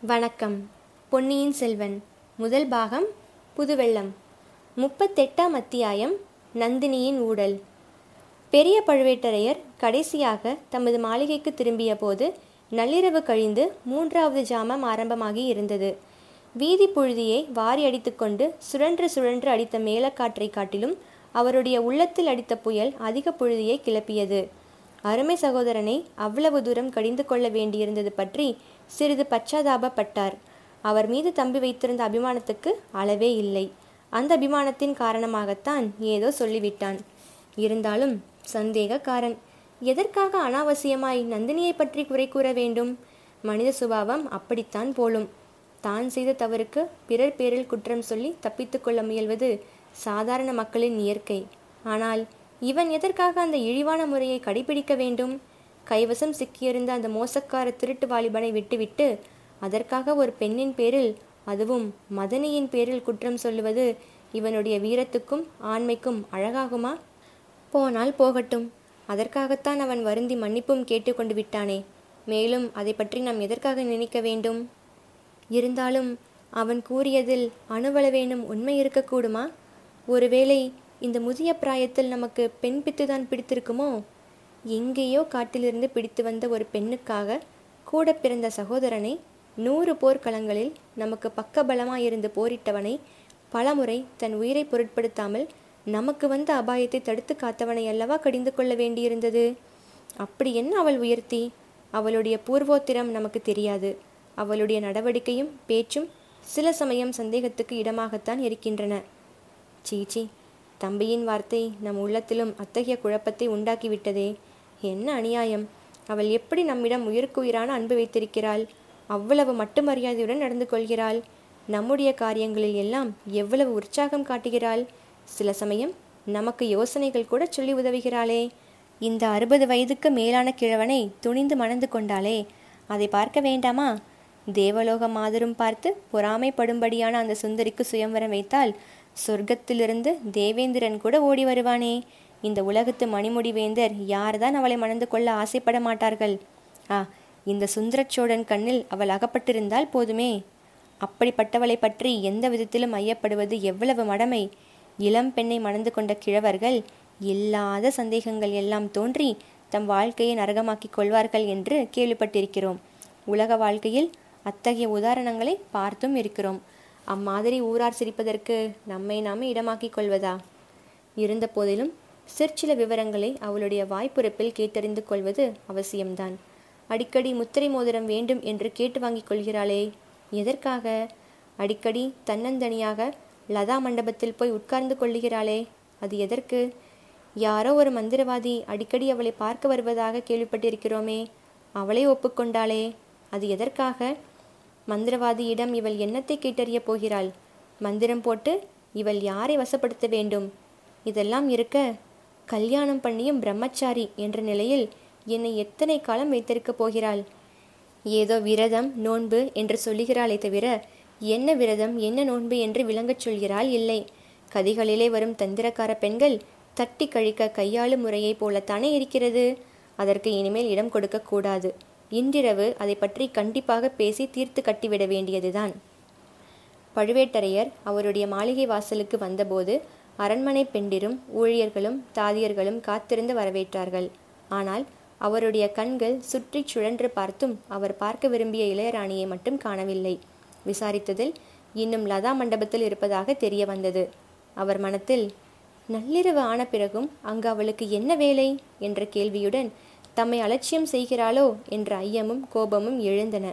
வணக்கம். பொன்னியின் செல்வன். முதல் பாகம் புதுவெள்ளம். முப்பத்தெட்டாம் அத்தியாயம் நந்தினியின் ஊடல். பெரிய பழுவேட்டரையர் கடைசியாக தமது மாளிகைக்கு திரும்பிய போது நள்ளிரவு கழிந்து மூன்றாவது ஜாமம் ஆரம்பமாகி இருந்தது. வீதி புழுதியை வாரி அடித்துக்கொண்டு சுழன்று சுழன்று அடித்த மேலக்காற்றை காட்டிலும் அவருடைய உள்ளத்தில் அடித்த புயல் அதிக புழுதியை கிளப்பியது. அருமை சகோதரனை அவ்வளவு தூரம் கடிந்து கொள்ள வேண்டியிருந்தது பற்றி சிறிது பச்சாதாபப்பட்டார். அவர் மீது தம்பி வைத்திருந்த அபிமானத்துக்கு அளவே இல்லை. அந்த அபிமானத்தின் காரணமாகத்தான் ஏதோ சொல்லிவிட்டான். இருந்தாலும் சந்தேகக்காரன் எதற்காக அனாவசியமாய் நந்தினியை பற்றி குறை கூற வேண்டும்? மனித சுபாவம் அப்படித்தான் போலும். தான் செய்த தவறுக்கு பிறர் பேரில் குற்றம் சொல்லி தப்பித்து கொள்ள முயல்வது சாதாரண மக்களின் இயற்கை. ஆனால் இவன் எதற்காக அந்த இழிவான முறையை கடைபிடிக்க வேண்டும்? கைவசம் சிக்கியிருந்த அந்த மோசக்கார திருட்டு வாலிபனை விட்டுவிட்டு அதற்காக ஒரு பெண்ணின் பேரில் அதுவும் மதனியின் பேரில் குற்றம் சொல்லுவது இவனுடைய வீரத்துக்கும் ஆண்மைக்கும் அழகாகுமா? போனால் போகட்டும். அதற்காகத்தான் அவன் வருந்தி மன்னிப்பும் கேட்டுக்கொண்டு விட்டானே. மேலும் அதை பற்றி நாம் எதற்காக நினைக்க வேண்டும்? இருந்தாலும் அவன் கூறியதில் அணுவளவேனும் உண்மை இருக்கக்கூடுமா? ஒருவேளை இந்த முதிய பிராயத்தில் நமக்கு பெண் பித்துதான் பிடித்திருக்குமோ? எங்கேயோ காட்டிலிருந்து பிடித்து வந்த ஒரு பெண்ணுக்காக கூட பிறந்த சகோதரனை நூறு போர்க்களங்களில் நமக்கு பக்கபலமாயிருந்து போரிட்டவனை பலமுறை தன் உயிரை பொருட்படுத்தாமல் நமக்கு வந்த அபாயத்தை தடுத்து காத்தவனை அல்லவா கடிந்து கொள்ள வேண்டியிருந்தது? அப்படி என்ன அவள் உயர்த்தி? அவளுடைய பூர்வோத்திரம் நமக்கு தெரியாது. அவளுடைய நடவடிக்கையும் பேச்சும் சில சமயம் சந்தேகத்துக்கு இடமாகத்தான் இருக்கின்றன. சீச்சி தம்பியின் வார்த்தை நம் உள்ளத்திலும் அத்தகைய குழப்பத்தை உண்டாக்கிவிட்டதே. என்ன அநியாயம்? அவள் எப்படி நம்மிடம் உயிருக்குயிரான அன்பு வைத்திருக்கிறாள்? அவ்வளவு மட்டு மரியாதையுடன் நடந்து கொள்கிறாள். நம்முடைய காரியங்களில் எல்லாம் எவ்வளவு உற்சாகம் காட்டுகிறாள்? சில சமயம் நமக்கு யோசனைகள் கூட சொல்லி உதவுகிறாளே. இந்த அறுபது வயதுக்கு மேலான கிழவனை துணிந்து மணந்து கொண்டாளே. அதை பார்க்க வேண்டாமா? தேவலோக மாதரும் பார்த்து பொறாமைப்படும்படியான அந்த சுந்தரிக்கு சுயம்வரம் வைத்தால் சொர்க்கத்திலிருந்து தேவேந்திரன் கூட ஓடி வருவானே. இந்த உலகத்து மணிமுடிவேந்தர் யார்தான் அவளை மணந்து கொள்ள ஆசைப்பட மாட்டார்கள்? ஆ இந்த சுந்தரச்சோழன் கண்ணில் அவள் அகப்பட்டிருந்தால் போதுமே. அப்படிப்பட்டவளை பற்றி எந்த விதத்திலும் ஐயப்படுவது எவ்வளவு மடமை. இளம் பெண்ணை மணந்து கொண்ட கிழவர்கள் இல்லாத சந்தேகங்கள் எல்லாம் தோன்றி தம் வாழ்க்கையை நரகமாக்கிக் கொள்வார்கள் என்று கேள்விப்பட்டிருக்கிறோம். உலக வாழ்க்கையில் அத்தகைய உதாரணங்களை பார்த்தும் இருக்கிறோம். அம்மாதிரி ஊரார் சிரிப்பதற்கு நம்மை நாமே இடமாக்கிக் கொள்வதா? இருந்த போதிலும் சிற்சில விவரங்களை அவளுடைய வாய்ப்புறப்பில் கேட்டறிந்து கொள்வது அவசியம்தான். அடிக்கடி முத்திரை மோதிரம் வேண்டும் என்று கேட்டு வாங்கிக் கொள்கிறாளே எதற்காக? அடிக்கடி தன்னந்தனியாக லதா மண்டபத்தில் போய் உட்கார்ந்து கொள்ளுகிறாளே அது எதற்கு? யாரோ ஒரு மந்திரவாதி அடிக்கடி அவளை பார்க்க வருவதாக கேள்விப்பட்டிருக்கிறோமே அவளை ஒப்புக்கொண்டாளே அது எதற்காக? மந்திரவாதியிடம் இவள் என்னத்தை கேட்டறிய போகிறாள்? மந்திரம் போட்டு இவள் யாரை வசப்படுத்த வேண்டும்? இதெல்லாம் இருக்க கல்யாணம் பண்ணியும் பிரம்மச்சாரி என்ற நிலையில் என்னை எத்தனை காலம் வைத்திருக்கப் போகிறாள்? ஏதோ விரதம் நோன்பு என்று சொல்லுகிறாளே தவிர என்ன விரதம் என்ன நோன்பு என்று விளங்கச் சொல்கிறாள் இல்லை. கதிகளிலே வரும் தந்திரக்கார பெண்கள் தட்டி கழிக்க கையாளும் முறையைப் போலத்தானே இருக்கிறது. அதற்கு இனிமேல் இடம் கொடுக்கக்கூடாது இன்றிரவு அதை பற்றி கண்டிப்பாக பேசி தீர்த்து கட்டிவிட வேண்டியதுதான். பழுவேட்டரையர் அவருடைய மாளிகை வாசலுக்கு வந்தபோது அரண்மனை பெண்டிரும் ஊழியர்களும் தாதியர்களும் காத்திருந்து வரவேற்றார்கள். ஆனால் அவருடைய கண்கள் சுற்றி சுழன்று பார்த்தும் அவர் பார்க்க விரும்பிய இளையராணியை மட்டும் காணவில்லை. விசாரித்ததில் இன்னும் லதா மண்டபத்தில் இருப்பதாக தெரிய வந்தது. அவர் மனத்தில் நள்ளிரவு ஆன பிறகும் அங்கு அவளுக்கு என்ன வேலை? என்ற கேள்வியுடன் தம்மை அலட்சியம் செய்கிறாளோ? என்ற ஐயமும் கோபமும் எழுந்தன.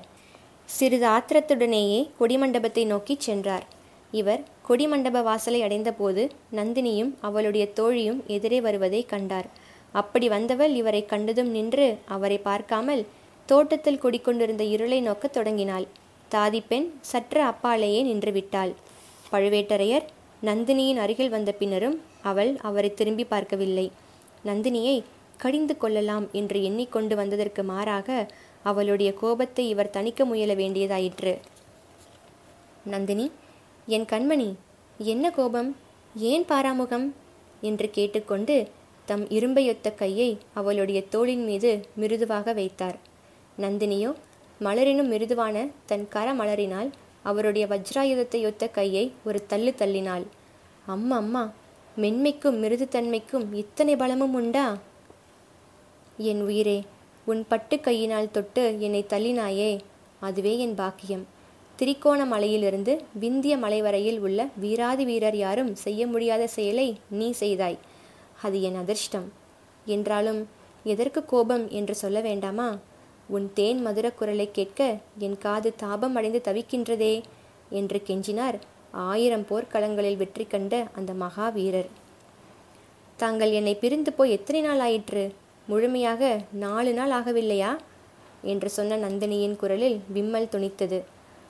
சிறிது ஆத்திரத்துடனேயே கொடிமண்டபத்தை நோக்கிச் சென்றார். இவர் கொடிமண்டப வாசலை அடைந்தபோது நந்தினியும் அவளுடைய தோழியும் எதிரே வருவதை கண்டார். அப்படி வந்தவள் இவரை கண்டதும் நின்று அவரை பார்க்காமல் தோட்டத்தில் குடிக்கொண்டிருந்த இருளை நோக்கத் தொடங்கினாள். தாதிப்பெண் சற்று அப்பாலேயே நின்று விட்டாள். பழுவேட்டரையர் நந்தினியின் அருகில் வந்த பின்னரும் அவள் அவரை திரும்பி பார்க்கவில்லை. நந்தினியை கடிந்து கொள்ளலாம் என்று எண்ணிக்கொண்டு வந்ததற்கு மாறாக அவளுடைய கோபத்தை இவர் தணிக்க முயல வேண்டியதாயிற்று. நந்தினி என் கண்மணி என்ன கோபம்? ஏன் பாராமுகம்? என்று கேட்டுக்கொண்டு தம் இரும்பையொத்த கையை அவளுடைய தோளின் மீது மிருதுவாக வைத்தார். நந்தினியோ மலரினும் மிருதுவான தன் கர மலரினால் அவருடைய வஜ்ராயுதத்தை ஒத்த கையை ஒரு தள்ளு தள்ளினாள். அம்மா அம்மா மென்மைக்கும் மிருதுத்தன்மைக்கும் இத்தனை பலமும் உண்டா? என் உயிரே உன் பட்டு கையினால் தொட்டு என்னை தள்ளினாயே அதுவே என் பாக்கியம். திரிகோணமலையிலிருந்து விந்திய மலை வரையில் உள்ள வீராதி வீரர் யாரும் செய்ய முடியாத செயலை நீ செய்தாய். அது என் அதிர்ஷ்டம். என்றாலும் எதற்கு கோபம் என்று சொல்ல வேண்டாமா? உன் தேன் மதுர குரலை கேட்க என் காது தாபம் அடைந்து தவிக்கின்றதே என்று கெஞ்சினார் ஆயிரம் போர்க்களங்களில் வெற்றி கண்ட அந்த மகாவீரர் தாங்கள் என்னை பிரிந்து போய் எத்தனை நாள் ஆயிற்று? முழுமையாக நாலு நாள் ஆகவில்லையா? என்று சொன்ன நந்தினியின் குரலில் விம்மல் துணித்தது.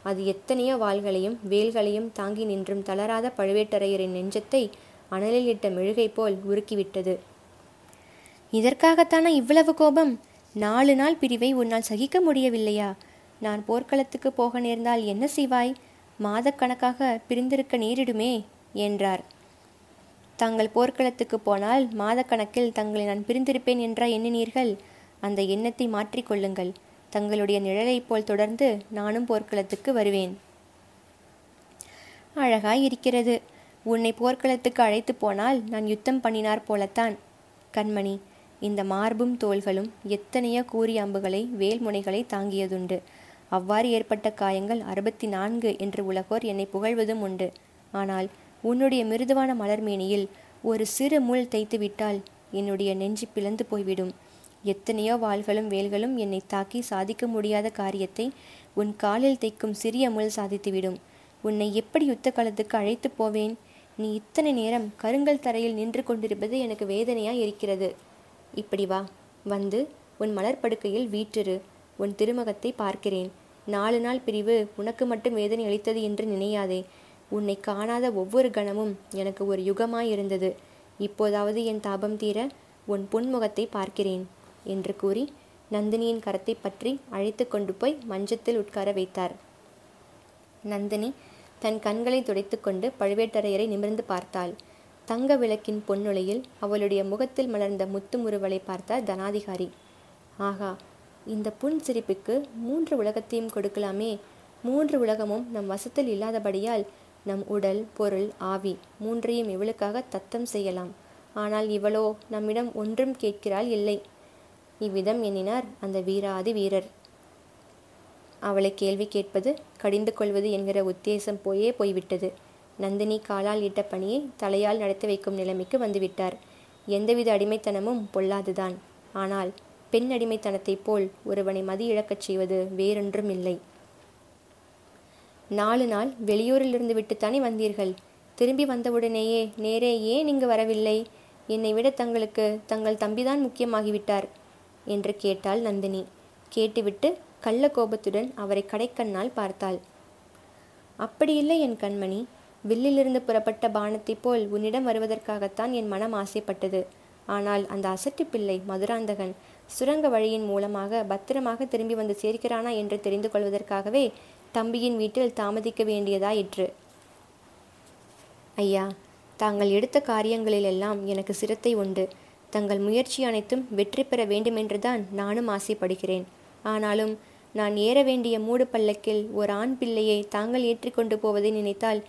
அது எத்தனையோ வாள்களையும் வேல்களையும் தாங்கி நின்றும் தளராத பழுவேட்டரையரின் நெஞ்சத்தை அனலில் இட்ட மெழுகை போல் உருக்கிவிட்டது. இதற்காகத்தானா இவ்வளவு கோபம்? நாலு நாள் பிரிவை உன்னால் சகிக்க முடியவில்லையா? நான் போர்க்களத்துக்கு போக நேர்ந்தால் என்ன செய்வாய்? மாதக்கணக்காக பிரிந்திருக்க நேரிடுமே என்றார். தாங்கள் போர்க்களத்துக்கு போனால் மாதக்கணக்கில் தங்களை நான் பிரிந்திருப்பேன் என்றா எண்ணினீர்கள்? அந்த எண்ணத்தை மாற்றிக்கொள்ளுங்கள் தங்களுடைய நிழலைப் போல் தொடர்ந்து நானும் போர்க்களத்துக்கு வருவேன். அழகாய் இருக்கிறது உன்னை போர்க்களத்துக்கு அழைத்து போனால் நான் யுத்தம் பண்ணினார் போலத்தான். கண்மணி இந்த மார்பும் தோள்களும் எத்தனையோ கூறி அம்புகளை வேல்முனைகளை தாங்கியதுண்டு. அவ்வாறு ஏற்பட்ட காயங்கள் அறுபத்தி நான்கு என்று உலகோர் என்னை புகழ்வதும் உண்டு. ஆனால் உன்னுடைய மிருதுவான மலர்மேனியில் ஒரு சிறு முள் தைத்து விட்டால் என்னுடைய நெஞ்சு பிளந்து போய்விடும். எத்தனையோ வாள்களும் வேல்களும் என்னை தாக்கி சாதிக்க முடியாத காரியத்தை உன் காலில் தைக்கும் சிறிய முள் சாதித்துவிடும். உன்னை எப்படி யுத்த காலத்துக்கு அழைத்து போவேன்? நீ இத்தனை நேரம் கருங்கல் தரையில் நின்று கொண்டிருப்பது எனக்கு வேதனையாய் இருக்கிறது. இப்படி வா. வந்து உன் மலர்படுக்கையில் வீற்றிரு. உன் திருமகத்தை பார்க்கிறேன். நாலு நாள் பிரிவு உனக்கு மட்டும் வேதனை அளித்தது என்று நினையாதே. உன்னை காணாத ஒவ்வொரு கணமும் எனக்கு ஒரு யுகமாயிருந்தது. இப்போதாவது என் தாபம் தீர உன் புன்முகத்தை பார்க்கிறேன். என்று கூறி நந்தினியின் கரத்தை பற்றி அழைத்து கொண்டு போய் மஞ்சத்தில் உட்கார வைத்தார். நந்தினி தன் கண்களை துடைத்துக்கொண்டு பழுவேட்டரையரை நிமிர்ந்து பார்த்தாள். தங்க விளக்கின் பொன்னுளையில் அவளுடைய முகத்தில் மலர்ந்த முத்து முறுவலை பார்த்தார் தனாதிகாரி. ஆகா இந்த புன் சிரிப்புக்கு மூன்று உலகத்தையும் கொடுக்கலாமே. மூன்று உலகமும் நம் வசத்தில் இல்லாதபடியால் நம் உடல் பொருள் ஆவி மூன்றையும் இவளுக்காக தத்தம் செய்யலாம். ஆனால் இவளோ நம்மிடம் ஒன்றும் கேட்கிறாள் இல்லை. இவ்விதம் எண்ணினார் அந்த வீராதி வீரர். அவளை கேள்வி கேட்பது கடிந்து கொள்வது என்கிற உத்தேசம் போயே போய்விட்டது. நந்தினி காலால் இட்ட பணியை தலையால் நடத்தி வைக்கும் நிலைமைக்கு வந்துவிட்டார். எந்தவித அடிமைத்தனமும் பொல்லாதுதான். ஆனால் பெண் அடிமைத்தனத்தைப் போல் ஒருவனை மதி இழக்கச் செய்வது வேறொன்றும் இல்லை. நாலு நாள் வெளியூரிலிருந்து விட்டுத்தானே வந்தீர்கள். திரும்பி வந்தவுடனேயே நேரே ஏன் இங்கு வரவில்லை? என்னை விட தங்களுக்கு தங்கள் தம்பிதான் முக்கியமாகிவிட்டார். என்று கேட்டாள் நந்தினி. கேட்டுவிட்டு கள்ள கோபத்துடன் அவரை கடைக்கண்ணால் பார்த்தாள். அப்படியில்லை என் கண்மணி. வில்லிலிருந்து புறப்பட்ட பானத்தைப் போல் உன்னிடம் வருவதற்காகத்தான் என் மனம் ஆசைப்பட்டது. ஆனால் அந்த அசட்டு பிள்ளை மதுராந்தகன் சுரங்க வழியின் மூலமாக பத்திரமாக திரும்பி வந்து சேர்க்கிறானா என்று தெரிந்து கொள்வதற்காகவே தம்பியின் வீட்டில் தாமதிக்க வேண்டியதாயிற்று ஐயா தாங்கள் எடுத்த காரியங்களிலெல்லாம் எனக்கு சிரத்தை உண்டு. தங்கள் முயற்சி அனைத்தும் வெற்றி பெற வேண்டுமென்றுதான் நானும் ஆசைப்படுகிறேன். ஆனாலும் நான் ஏற வேண்டிய மூடு பல்லக்கில் ஒரு ஆண் பிள்ளையை தாங்கள் ஏற்றிக்கொண்டு போவதை நினைத்தால்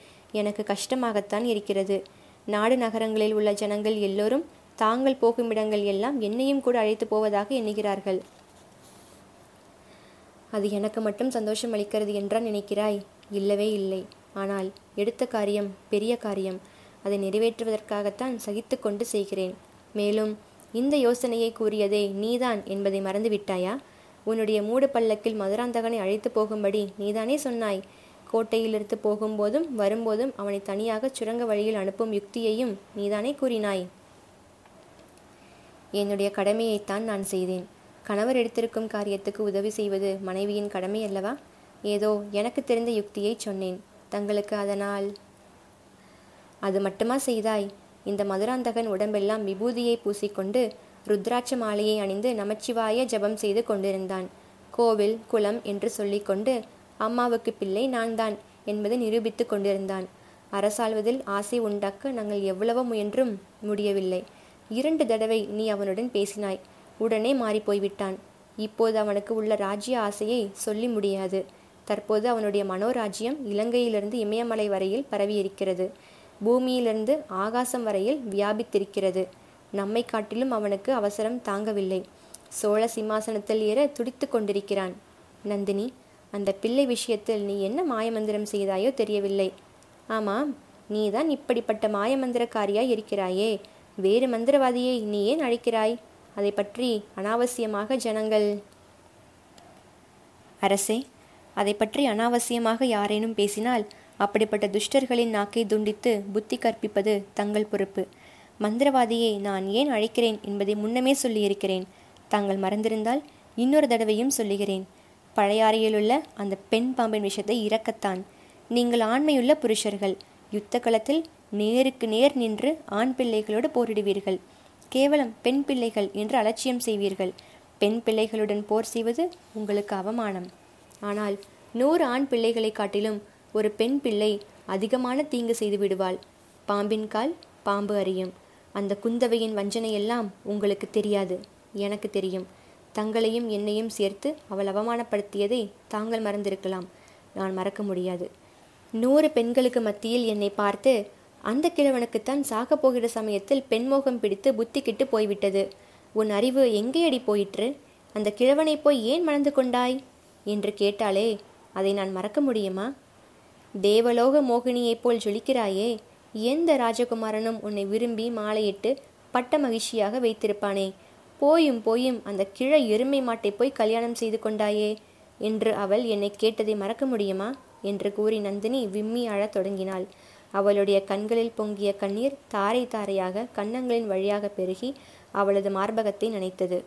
எனக்கு கஷ்டமாகத்தான் இருக்கிறது. நாடு நகரங்களில் உள்ள ஜனங்கள் எல்லோரும் தாங்கள் போகும் இடங்கள் எல்லாம் என்னையும் கூட அழைத்து போவதாக எண்ணுகிறார்கள். அது எனக்கு மட்டும் சந்தோஷம் அளிக்கிறது என்றால் நினைக்கிறாய்? இல்லவே இல்லை. ஆனால் எடுத்த காரியம் பெரிய காரியம். அதை நிறைவேற்றுவதற்காகத்தான் சகித்து கொண்டு செய்கிறேன். மேலும் இந்த யோசனையை கூறியதே நீதான் என்பதை மறந்துவிட்டாயா? உன்னுடைய மூடு பல்லக்கில் மதுராந்தகனை அழைத்து போகும்படி நீதானே சொன்னாய். கோட்டையிலிருந்து போகும்போதும் வரும்போதும் அவனை தனியாக சுரங்க வழியில் அனுப்பும் யுக்தியையும் நீதானே கூறினாய். என்னுடைய கடமையைத்தான் நான் செய்தேன். கணவர் எடுத்திருக்கும் காரியத்துக்கு உதவி செய்வது மனைவியின் கடமை அல்லவா ஏதோ எனக்கு தெரிந்த யுக்தியை சொன்னேன். தங்களுக்கு அதனால் அது மட்டுமா செய்தாய்? இந்த மதுராந்தகன் உடம்பெல்லாம் விபூதியை பூசிக்கொண்டு ருத்ராட்ச மாலையை அணிந்து நமச்சிவாய ஜபம் செய்து கொண்டிருந்தான். கோவில் குளம் என்று சொல்லிக்கொண்டு அம்மாவுக்கு பிள்ளை நான் தான் என்பதை நிரூபித்து கொண்டிருந்தான். அரசாள்வதில் ஆசை உண்டாக்க நாங்கள் எவ்வளவோ முயன்றும் முடியவில்லை. இரண்டு தடவை நீ அவனுடன் பேசினாய். உடனே மாறிப்போய்விட்டான். இப்போது அவனுக்கு உள்ள ராஜ்ய ஆசையை சொல்லி முடியாது. தற்போது அவனுடைய மனோராஜ்யம் இலங்கையிலிருந்து இமயமலை வரையில் பரவியிருக்கிறது. பூமியிலிருந்து ஆகாசம் வரையில் வியாபித்திருக்கிறது. நம்மை காட்டிலும் அவனுக்கு அவசரம் தாங்கவில்லை. சோழ சிம்மாசனத்தில் ஏற துடித்து கொண்டிருக்கிறான். நந்தினி அந்த பிள்ளை விஷயத்தில் நீ என்ன மாயமந்திரம் செய்தாயோ தெரியவில்லை. ஆமாம் நீதான் இப்படிப்பட்ட மாயமந்திரக்காரியாய் இருக்கிறாயே. வேறு மந்திரவாதியை நீ ஏன் அழைக்கிறாய்? அதை பற்றி அனாவசியமாக ஜனங்கள் அரசே அதை பற்றி அனாவசியமாக யாரேனும் பேசினால் அப்படிப்பட்ட துஷ்டர்களின் நாக்கை துண்டித்து புத்தி கற்பிப்பது தங்கள் பொறுப்பு. மந்திரவாதியை நான் ஏன் அழைக்கிறேன் என்பதை முன்னமே சொல்லியிருக்கிறேன். தாங்கள் மறந்திருந்தால் இன்னொரு தடவையும் சொல்லுகிறேன். பழையாறையிலுள்ள அந்த பெண் பாம்பின் விஷயத்தை இறக்கத்தான். நீங்கள் ஆண்மையுள்ள புருஷர்கள். யுத்த களத்தில் நேருக்கு நேர் நின்று ஆண் பிள்ளைகளோடு போரிடுவீர்கள். கேவலம் பெண் பிள்ளைகள் என்று அலட்சியம் செய்வீர்கள். பெண் பிள்ளைகளுடன் போர் செய்வது உங்களுக்கு அவமானம். ஆனால் நூறு ஆண் பிள்ளைகளை காட்டிலும் ஒரு பெண் பிள்ளை அதிகமான தீங்கு செய்து விடுவாள். பாம்பின் கால் பாம்பு அறியும் அந்த குந்தவையின் வஞ்சனையெல்லாம் உங்களுக்கு தெரியாது. எனக்கு தெரியும். தங்களையும் என்னையும் சேர்த்து அவள் அவமானப்படுத்தியதை தாங்கள் மறந்திருக்கலாம். நான் மறக்க முடியாது. நூறு பெண்களுக்கு மத்தியில் என்னை பார்த்து அந்த கிழவனுக்குத்தான் சாகப் போகிற சமயத்தில் பெண்மோகம் பிடித்து புத்தி கிட்டு போய்விட்டது. உன் அறிவு எங்கேயடி போயிற்று? அந்த கிழவனை போய் ஏன் மணந்து கொண்டாய்? என்று கேட்டாலே அதை நான் மறக்க முடியுமா? தேவலோக மோகினியைப் போல் ஜொலிக்கிறாயே எந்த ராஜகுமாரனும் உன்னை விரும்பி மாலையிட்டு பட்ட மகிழ்ச்சியாக வைத்திருப்பானே. போயும் போயும் அந்த கிழ எருமை மாட்டை போய் கல்யாணம் செய்து கொண்டாயே என்று அவள் என்னை கேட்டதை மறக்க முடியுமா? என்று கூறி நந்தினி விம்மி அழத் தொடங்கினாள். அவளுடைய கண்களில் பொங்கிய கண்ணீர் தாரை தாரையாக கன்னங்களின் வழியாக பெருகி அவளது மார்பகத்தை நனைத்தது.